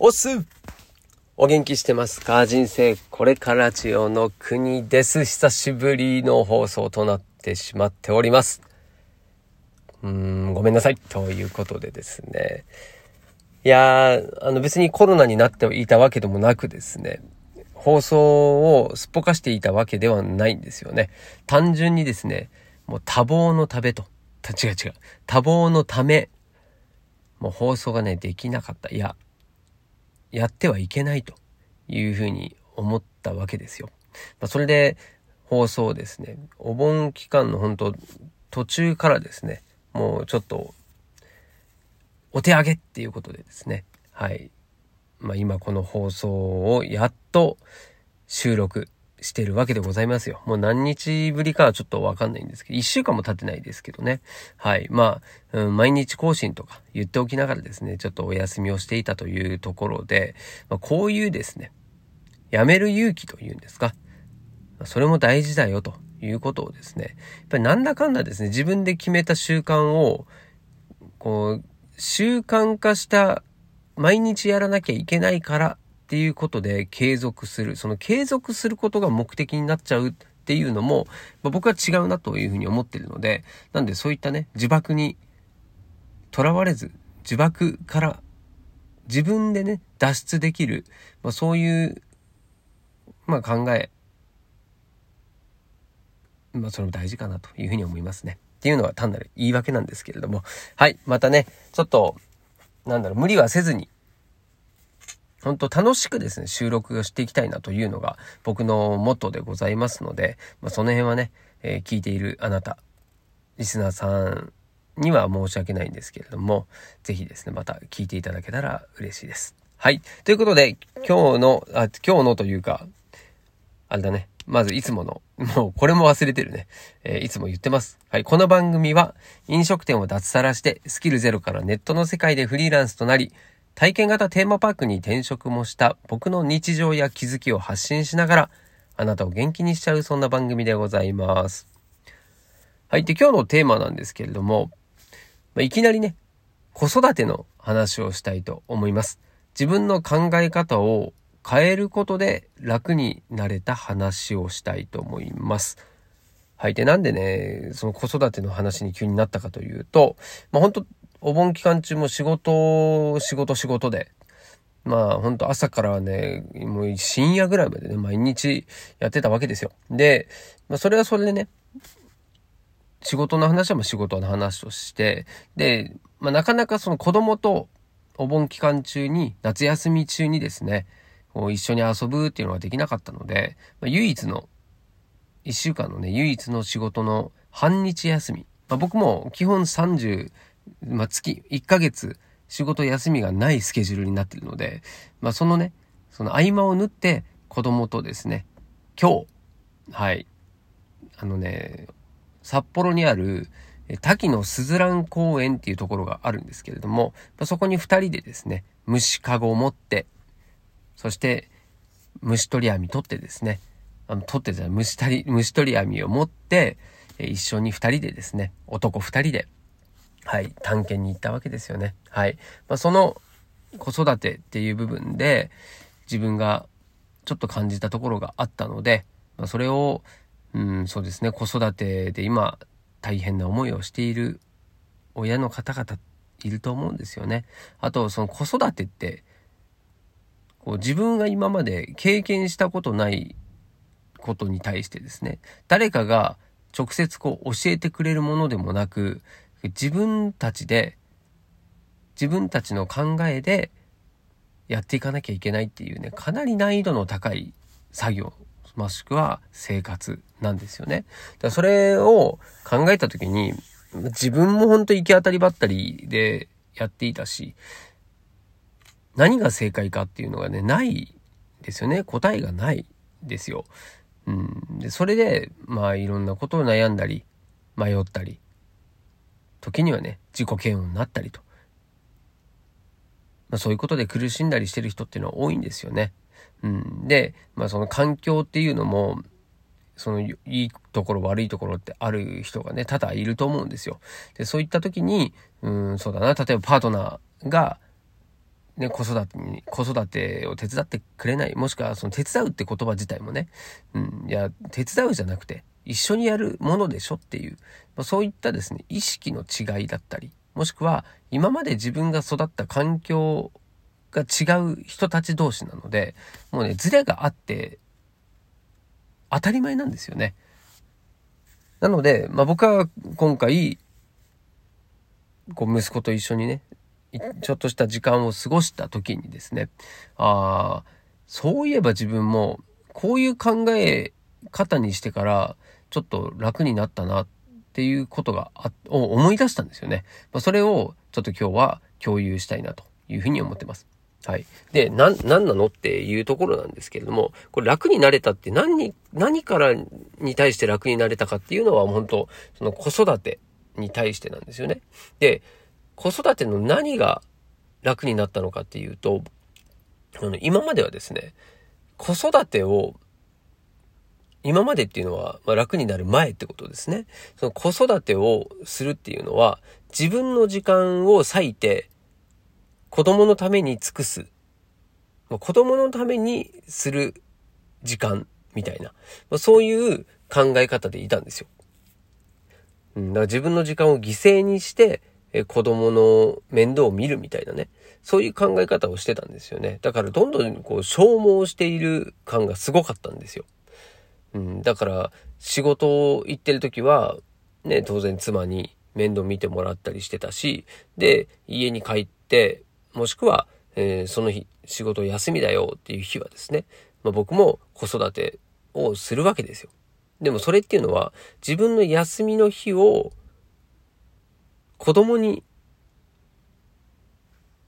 おっすお元気してますか？人生これから千代の国です。久しぶりの放送となってしまっております。うーん、ごめんなさい。ということでですね。いやー、あの別にコロナになっていたわけでもなくですね。放送をすっぽかしていたわけではないんですよね。単純にですね、もう多忙のためと。違う違う。多忙のため、もう放送がね、できなかった。いや、やってはいけないというふうに思ったわけですよ。まあ、それで放送ですね、お盆期間の本当途中からですね、もうちょっとお手上げっていうことでですね、はい。まあ、今この放送をやっと収録してるわけでございますよ。もう何日ぶりかはちょっとわかんないんですけど、一週間も経ってないですけどね。はい。まあ、うん、毎日更新とか言っておきながらですね、ちょっとお休みをしていたというところで、まあ、こういうですね、やめる勇気というんですか。それも大事だよということをですね、やっぱりなんだかんだですね、自分で決めた習慣を、こう、習慣化した毎日やらなきゃいけないからっていうことで継続する。その継続することが目的になっちゃうっていうのも、まあ、僕は違うなというふうに思ってるので、なんでそういったね、呪縛にとらわれず、呪縛から自分でね、脱出できる、まあ、そういう、まあ、考え、まあ、それも大事かなというふうに思いますね。っていうのは単なる言い訳なんですけれども、はい、またね、ちょっと、なんだろう、無理はせずに、本当楽しくですね、収録をしていきたいなというのが僕のモットーでございますので、まあ、その辺はね、えー、聞いているあなた、リスナーさんには申し訳ないんですけれども、ぜひですね、また聞いていただけたら嬉しいです。はい。ということで、今日の、あ、今日のというか、あれだね。まずいつもの、もうこれも忘れてるね。えー、いつも言ってます。はい。この番組は飲食店を脱サラしてスキルゼロからネットの世界でフリーランスとなり、体験型テーマパークに転職もした僕の日常や気づきを発信しながら、あなたを元気にしちゃうそんな番組でございます。はい。で、今日のテーマなんですけれども、まあ、いきなりね、子育ての話をしたいと思います。自分の考え方を変えることで楽になれた話をしたいと思います。はい。で、なんでね、その子育ての話に急になったかというと、まあ本当お盆期間中も仕事、仕事仕事で、まあ本当朝からね、もう深夜ぐらいまでね、毎日やってたわけですよ。で、まあそれはそれでね、仕事の話はまあ仕事の話として、で、まあなかなかその子供とお盆期間中に、夏休み中にですね、こう一緒に遊ぶっていうのができなかったので、まあ、唯一の、一週間のね、唯一の仕事の半日休み。まあ、僕も基本30、まあ、月、1ヶ月、仕事休みがないスケジュールになっているので、まあ、そのね、その合間を縫って子供とですね、今日、はい、あのね、札幌にある滝のすずらん公園っていうところがあるんですけれども、まあそこに二人でですね、虫かごを持って、そして虫取り網取ってですね、あの、取ってじゃ虫取り、虫取り網を持って、一緒に二人でですね、男二人で、はい、探検に行ったわけですよね。はい。まあ、その子育てっていう部分で自分がちょっと感じたところがあったので、まあ、それを、うん、そうですね、子育てで今大変な思いをしている親の方々いると思うんですよね。あと、その子育てって、こう自分が今まで経験したことないことに対してですね、誰かが直接こう教えてくれるものでもなく、自分たちで、自分たちの考えでやっていかなきゃいけないっていうね、かなり難易度の高い作業、もしくは生活なんですよね。だそれを考えた時に、自分も本当行き当たりばったりでやっていたし、何が正解かっていうのがね、ないですよね。答えがないですよ。うん。で、それで、まあいろんなことを悩んだり、迷ったり、時にはね、自己嫌悪になったりと。まあそういうことで苦しんだりしてる人っていうのは多いんですよね。うん。で、まあその環境っていうのも、そのいいところ悪いところってある人がね、多々いると思うんですよ。で、そういった時に、うん、そうだな、例えばパートナーが、ね、子育てに、子育てを手伝ってくれない、もしくはその手伝うって言葉自体もね、うん、いや、手伝うじゃなくて、一緒にやるものでしょっていう、まあ、そういったですね、意識の違いだったり、もしくは今まで自分が育った環境が違う人たち同士なので、もうね、ズレがあって当たり前なんですよね。なので、まあ僕は今回、こう息子と一緒にね、ちょっとした時間を過ごした時にですね、ああ、そういえば自分もこういう考え方にしてからちょっと楽になったなっていうことがあ、を思い出したんですよね。まあ、それをちょっと今日は共有したいなというふうに思ってます。はい。で、な、何なのっていうところなんですけれども、これ楽になれたって何に、何からに対して楽になれたかっていうのは本当その子育てに対してなんですよね。で、子育ての何が楽になったのかっていうと、あの、今まではですね、子育てを、今までっていうのは、まあ、楽になる前ってことですね。その子育てをするっていうのは、自分の時間を割いて、子供のために尽くす。ま子供のためにする時間みたいな、まあ、そういう考え方でいたんですよ。うん、だから自分の時間を犠牲にして、え子供の面倒を見るみたいなね、そういう考え方をしてたんですよね。だからどんどんこう消耗している感がすごかったんですよ。うん、だから仕事行ってる時は、ね、当然妻に面倒見てもらったりしてたし、で、家に帰って、もしくは、えー、その日仕事休みだよっていう日はですね、まあ、僕も子育てをするわけですよ。でもそれっていうのは自分の休みの日を子供に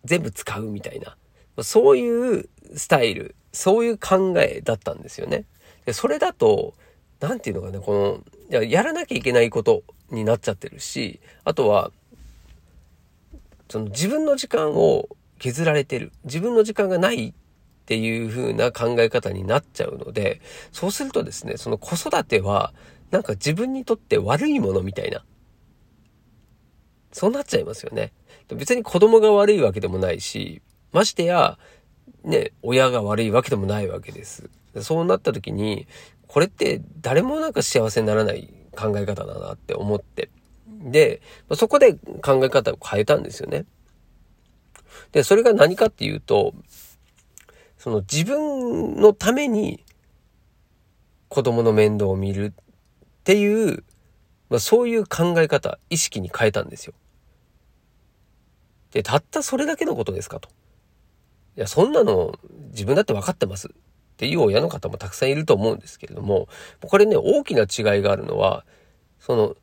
全部使うみたいなま、そういうスタイル、そういう考えだったんですよね。でそれだと、なんていうのかね、この、ややらなきゃいけないことになっちゃってるし、あとは、その自分の時間を削られてる。自分の時間がないっていう風な考え方になっちゃうので、そうするとですね、その子育ては、なんか自分にとって悪いものみたいな。そうなっちゃいますよね。別に子供が悪いわけでもないし、ましてや、ね、親が悪いわけでもないわけです。そうなった時に、これって誰もなんか幸せにならない考え方だなって思って。で、そこで考え方を変えたんですよね。で、それが何かっていうと、その自分のために子供の面倒を見るっていう、まあ、そういう考え方、意識に変えたんですよ。で、たったそれだけのことですかと。いや、そんなの自分だって分かってますっていう親の方もたくさんいると思うんですけれども、これね、大きな違いがあるのは、その、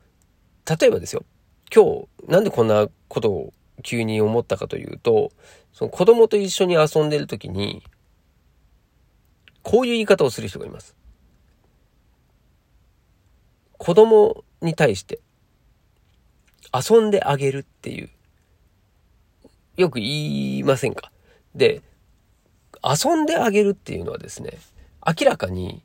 例えばですよ、今日、なんでこんなことを急に思ったかというと、その子供と一緒に遊んでる時に、こういう言い方をする人がいます。子供に対して遊んであげるっていうよく言いませんか？で、遊んであげるっていうのはですね、明らかに、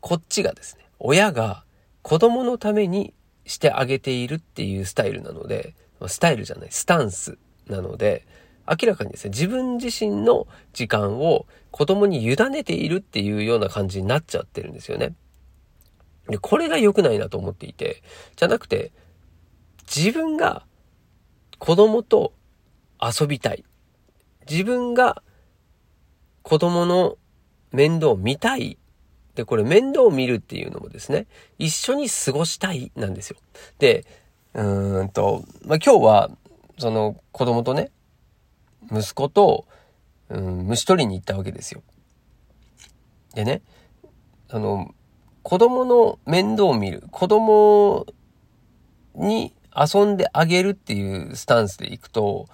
こっちがですね、親が子供のためにしてあげているっていうスタイルなので、スタイルじゃない、スタンスなので、明らかにですね、自分自身の時間を子供に委ねているっていうような感じになっちゃってるんですよね。で、これが良くないなと思っていて、じゃなくて、自分が子供と遊びたい。自分が子供の面倒を見たい。で、これ面倒を見るっていうのもですね、一緒に過ごしたいなんですよ。で、うーんと、まあ、今日は、その子供とね、息子と、うん、虫取りに行ったわけですよ。でね、あの、子供の面倒を見る、子供に遊んであげるっていうスタンスで行くと、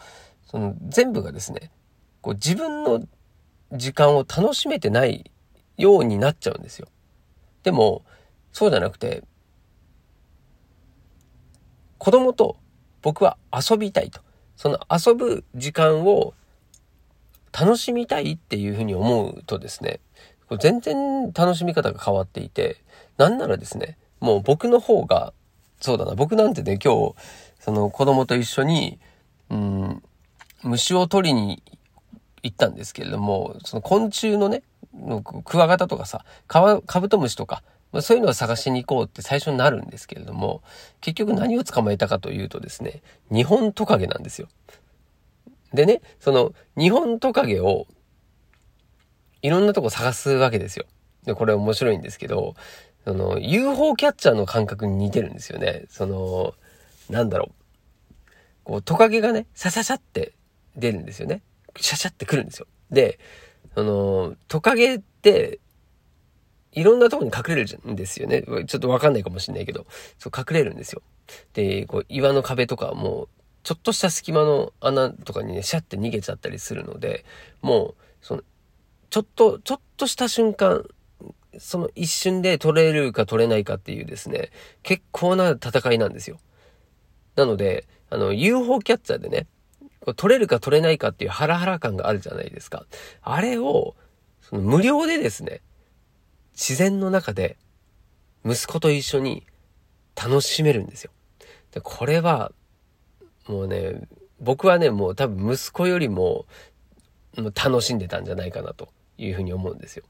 その全部がですね、こう自分の時間を楽しめてないようになっちゃうんですよ。でも、そうじゃなくて、子供と僕は遊びたいと。その遊ぶ時間を楽しみたいっていうふうに思うとですね、これ全然楽しみ方が変わっていて、なんならですね、もう僕の方が、そうだな、僕なんてね、今日、その子供と一緒に、うん、虫を取りに行ったんですけれども、その昆虫のね、クワガタとかさ、カカブトムシとか、まあ、そういうのを探しに行こうって最初になるんですけれども、結局何を捕まえたかというとですね、日本トカゲなんですよ。でね、その日本トカゲをいろんなとこ探すわけですよ。で、これ面白いんですけど、その UFO キャッチャーの感覚に似てるんですよね。その、なんだろう。こうトカゲがね、シャシャシャって出るんですよね。シャシャってくるんですよ。で、その、トカゲって、いろんなとこに隠れるんですよね。ちょっとわかんないかもしれないけど、そう隠れるんですよ。で、こう岩の壁とかも、ちょっとした隙間の穴とかにね、シャって逃げちゃったりするので、もう、その、ちょっと、ちょっとした瞬間、その一瞬で取れるか取れないかっていうですね、結構な戦いなんですよ。なので、あの、UFO キャッチャーでね、取れるか取れないかっていうハラハラ感があるじゃないですか。あれを、その無料でですね、自然の中で息子と一緒に楽しめるんですよ。で、これは、もうね、僕はね、もう多分息子よりも楽しんでたんじゃないかなというふうに思うんですよ。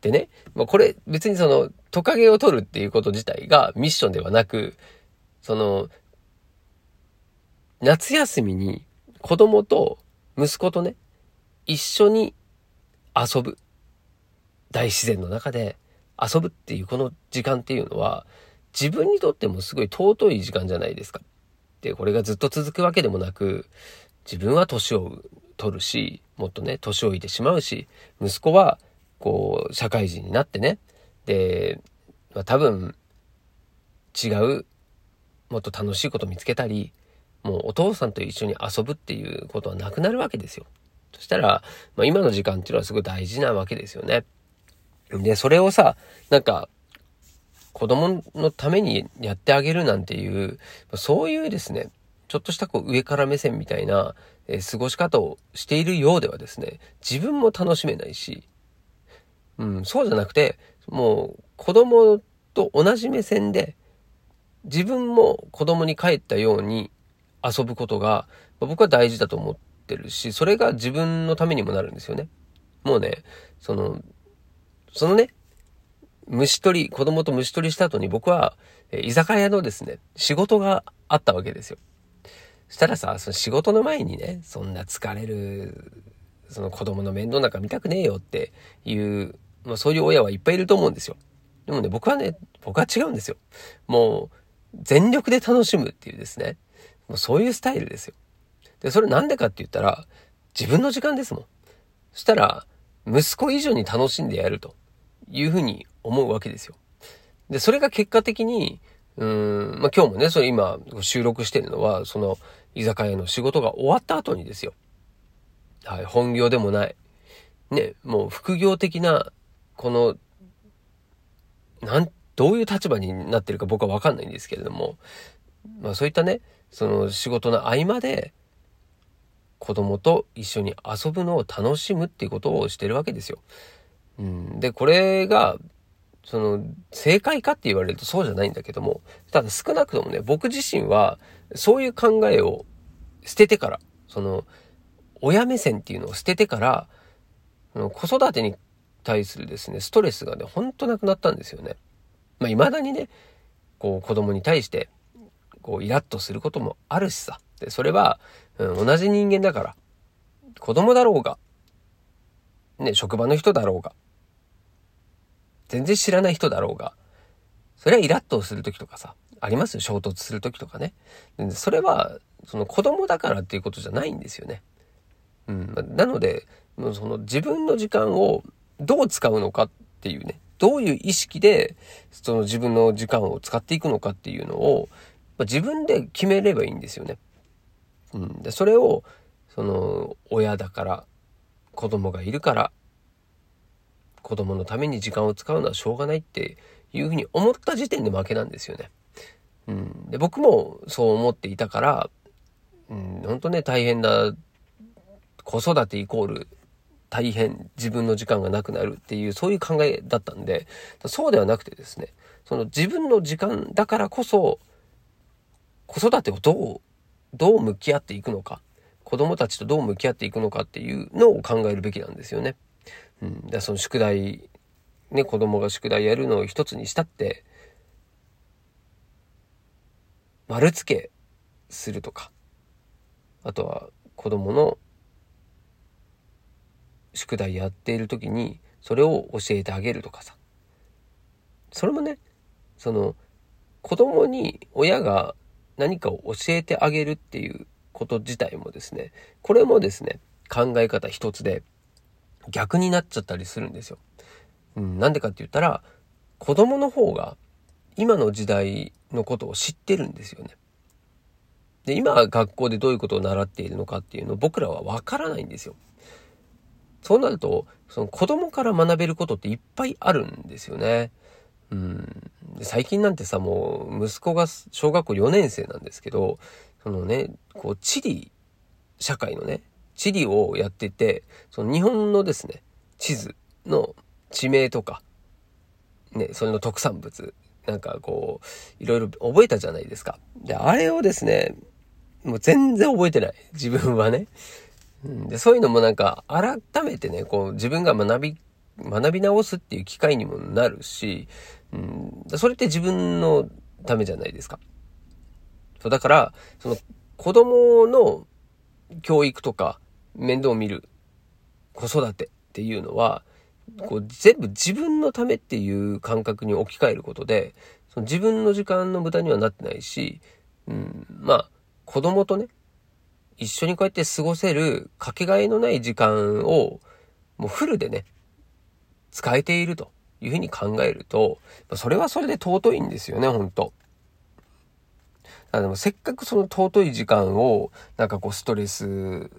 でね、まあ、これ別にそのトカゲを取るっていうこと自体がミッションではなく、その夏休みに子供と息子とね、一緒に遊ぶ。大自然の中で遊ぶっていうこの時間っていうのは、自分にとってもすごい尊い時間じゃないですか。で、これがずっと続くわけでもなく、自分は年を取るし、もっとね、年老いてしまうし、息子は、こう、社会人になってね、で、まあ、多分、違う、もっと楽しいこと見つけたり、もうお父さんと一緒に遊ぶっていうことはなくなるわけですよ。そしたら、まあ、今の時間っていうのはすごい大事なわけですよね。で、それをさ、なんか、子供のためにやってあげるなんていう、そういうですね、ちょっとしたこう上から目線みたいな、えー、過ごし方をしているようではですね、自分も楽しめないし、うん、そうじゃなくて、もう子供と同じ目線で、自分も子供に帰ったように遊ぶことが、僕は大事だと思ってるし、それが自分のためにもなるんですよね。もうね、その、そのね、虫取り、子供と虫取りした後に僕は、居酒屋のですね、仕事があったわけですよ。したらさ、その仕事の前にね、そんな疲れる、その子供の面倒なんか見たくねえよっていう、まあそういう親はいっぱいいると思うんですよ。でもね、僕はね、僕は違うんですよ。もう、全力で楽しむっていうですね。もうそういうスタイルですよ。で、それなんでかって言ったら、自分の時間ですもん。そしたら、息子以上に楽しんでやるというふうに思うわけですよ。で、それが結果的に、うん、まあ、今日もね、それ今収録してるのは、その居酒屋の仕事が終わった後にですよ。はい、本業でもない。ね、もう副業的な、この、なん、どういう立場になってるか僕はわかんないんですけれども、まあそういったね、その仕事の合間で、子供と一緒に遊ぶのを楽しむっていうことをしてるわけですよ。うん、で、これが、その、正解かって言われるとそうじゃないんだけども、ただ少なくともね、僕自身は、そういう考えを捨ててから、その、親目線っていうのを捨ててから、子育てに対するですね、ストレスがね、ほんとなくなったんですよね。まあ、未だにね、こう、子供に対して、こう、イラッとすることもあるしさ。で、それは、うん、同じ人間だから、子供だろうが、ね、職場の人だろうが、全然知らない人だろうが、それはイラッとする時とかさ、ありますよ、衝突する時とかね。それは、その子供だからっていうことじゃないんですよね。うん。なので、もうその自分の時間をどう使うのかっていうね、どういう意識で、その自分の時間を使っていくのかっていうのを、まあ、自分で決めればいいんですよね。うん。で、それを、その、親だから、子供がいるから、子供のために時間を使うのはしょうがないっていうふうに思った時点で負けなんですよね。うん、で僕もそう思っていたから、うん、本当ね大変な子育てイコール大変自分の時間がなくなるっていうそういう考えだったんでそうではなくてですねその自分の時間だからこそ子育てをどうどう向き合っていくのか子供たちとどう向き合っていくのかっていうのを考えるべきなんですよね。うん。だその宿題、ね、子供が宿題やるのを一つにしたって、丸付けするとか、あとは子供の宿題やっている時にそれを教えてあげるとかさ。それもね、その子供に親が何かを教えてあげるっていうこと自体もですね、これもですね、考え方一つで逆になっちゃったりするんですよ。うん、なんでかって言ったら、子供の方が今の時代のことを知ってるんですよね。で、今学校でどういうことを習っているのかっていうのを僕らはわからないんですよ。そうなると、その子供から学べることっていっぱいあるんですよね。うん。最近なんてさ、もう息子が小学校4年生なんですけど、そのね、こう、地理、社会のね、地理をやってて、その日本のですね、地図の地名とか、ね、それの特産物、なんかこう、いろいろ覚えたじゃないですか。で、あれをですね、もう全然覚えてない。自分はね。で、そういうのもなんか、改めてね、こう、自分が学び、学び直すっていう機会にもなるし、うん、それって自分のためじゃないですか。そう、だから、その、子供の教育とか、面倒を見る、子育てっていうのは、こう全部自分のためっていう感覚に置き換えることで、その自分の時間の無駄にはなってないし、うん、まあ、子供とね、一緒にこうやって過ごせるかけがえのない時間を、もうフルでね、使えているというふうに考えると、それはそれで尊いんですよね、本当。だでもせっかくその尊い時間を、なんかこうストレス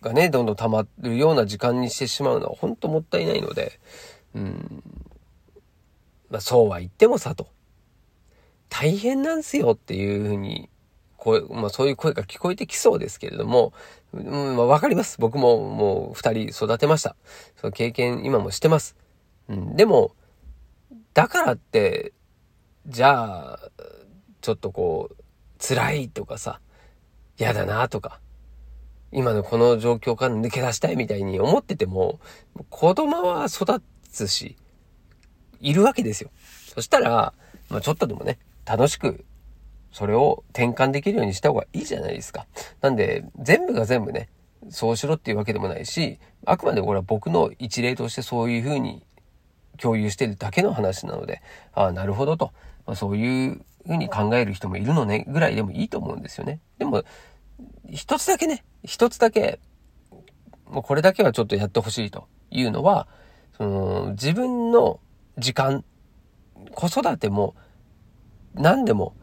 がね、どんどん溜まるような時間にしてしまうのは本当もったいないので、うん、まあそうは言ってもさと、大変なんすよっていうふうに、声、まあそういう声が聞こえてきそうですけれども、うん、まあわかります。僕ももう二人育てました。その経験今もしてます。うん、でも、だからって、じゃあ、ちょっとこう、辛いとかさ、嫌だなとか、今のこの状況から抜け出したいみたいに思ってても、子供は育つし、いるわけですよ。そしたら、まあちょっとでもね、楽しく、それを転換できるようにした方がいいじゃないですか。なんで、全部が全部ね、そうしろっていうわけでもないし、あくまでこれは僕の一例としてそういうふうに共有してるだけの話なので、ああ、なるほどと。まあ、そういうふうに考える人もいるのね、ぐらいでもいいと思うんですよね。でも、一つだけね、一つだけ、もうこれだけはちょっとやってほしいというのは、その、自分の時間、子育ても、何でも、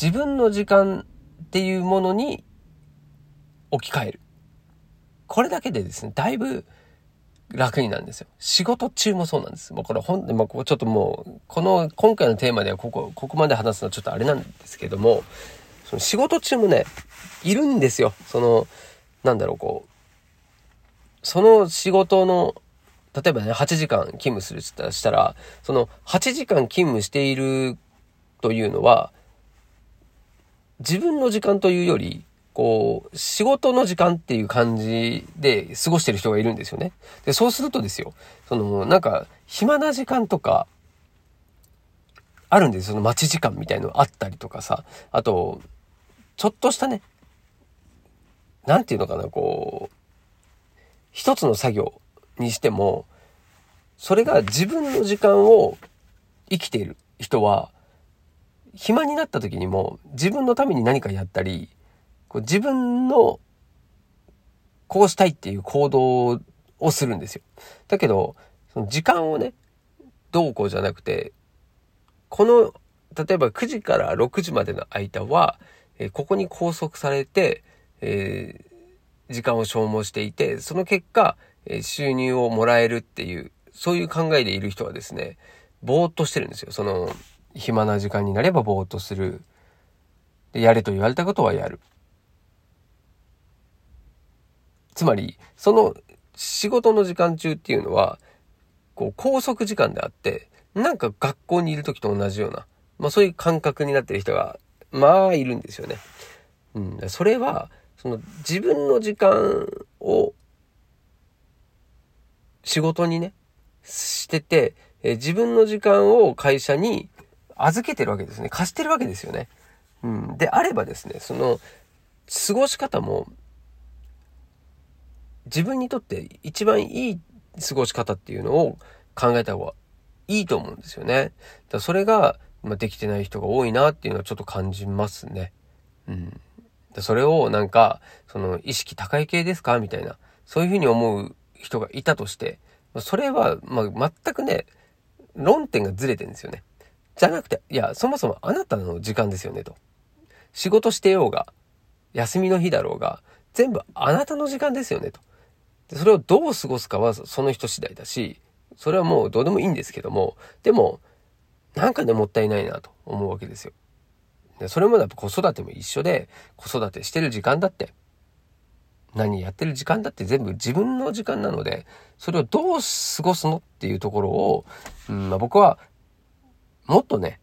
自分の時間っていうものに置き換える。これだけでですね、だいぶ楽になるんですよ。仕事中もそうなんです。もうこれ本、まあ、ここちょっともう、この、今回のテーマではここ、ここまで話すのはちょっとあれなんですけども、その仕事中もね、いるんですよ。その、なんだろう、こう。その仕事の、例えばね、8時間勤務するとしたら、その8時間勤務しているというのは、自分の時間というより、こう、仕事の時間っていう感じで過ごしてる人がいるんですよね。で、そうするとですよ、その、なんか、暇な時間とか、あるんですよ。その待ち時間みたいのあったりとかさ。あと、ちょっとしたね、なんていうのかな、こう、一つの作業にしても、それが自分の時間を生きている人は、暇になった時にも自分のために何かやったり、こう自分のこうしたいっていう行動をするんですよ。だけど、その時間をね、どうこうじゃなくて、この、例えば9時から6時までの間は、えここに拘束されて、えー、時間を消耗していて、その結果、え収入をもらえるっていう、そういう考えでいる人はですね、ぼーっとしてるんですよ。その、暇な時間になればぼーっとする。で、やれと言われたことはやる。つまり、その仕事の時間中っていうのは、こう、拘束時間であって、なんか学校にいる時と同じような、まあそういう感覚になってる人がまあ、いるんですよね。うん。それは、その自分の時間を仕事にね、してて、え自分の時間を会社に預けてるわけですね。貸してるわけですよね。うん。であればですね、その、過ごし方も、自分にとって一番いい過ごし方っていうのを考えた方がいいと思うんですよね。だそれが、まあ、できてない人が多いなっていうのはちょっと感じますね。うん。それをなんか、その意識高い系ですか？みたいな、そういうふうに思う人がいたとして、それは、まあ、全くね、論点がずれてるんですよね。じゃなくて、いや、そもそもあなたの時間ですよねと。仕事してようが、休みの日だろうが、全部あなたの時間ですよねと。でそれをどう過ごすかはその人次第だし、それはもうどうでもいいんですけども、でも、なんかね、もったいないなと思うわけですよ。でそれもやっぱ子育ても一緒で、子育てしてる時間だって、何やってる時間だって全部自分の時間なので、それをどう過ごすのっていうところを、うんまあ、僕はもっとね、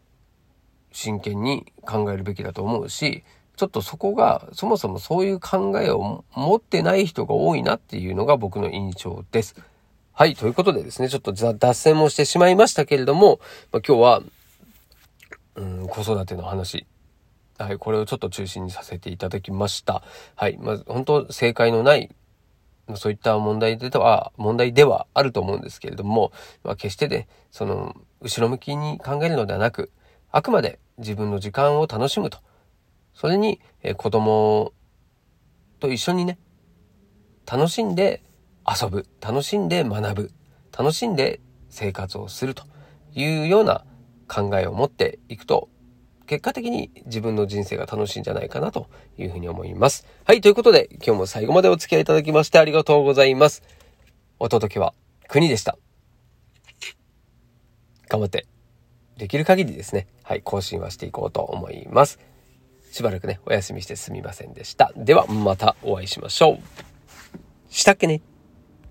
真剣に考えるべきだと思うし、ちょっとそこが、そもそもそういう考えを持ってない人が多いなっていうのが僕の印象です。はい、ということでですね、ちょっと脱線もしてしまいましたけれども、まあ、今日は、うん、子育ての話、はい、これをちょっと中心にさせていただきました。はい、まあ、本当正解のない、そういった問題では、問題ではあると思うんですけれども、まあ、決してね、その、後ろ向きに考えるのではなく、あくまで自分の時間を楽しむと。それに、え子供と一緒にね、楽しんで遊ぶ、楽しんで学ぶ、楽しんで生活をするというような考えを持っていくと結果的に自分の人生が楽しいんじゃないかなというふうに思います。はい、ということで今日も最後までお付き合いいただきましてありがとうございます。お届けは国でした。頑張って、できる限りですね、はい、更新はしていこうと思います。しばらくね、お休みしてすみませんでした。では、またお会いしましょう。したっけね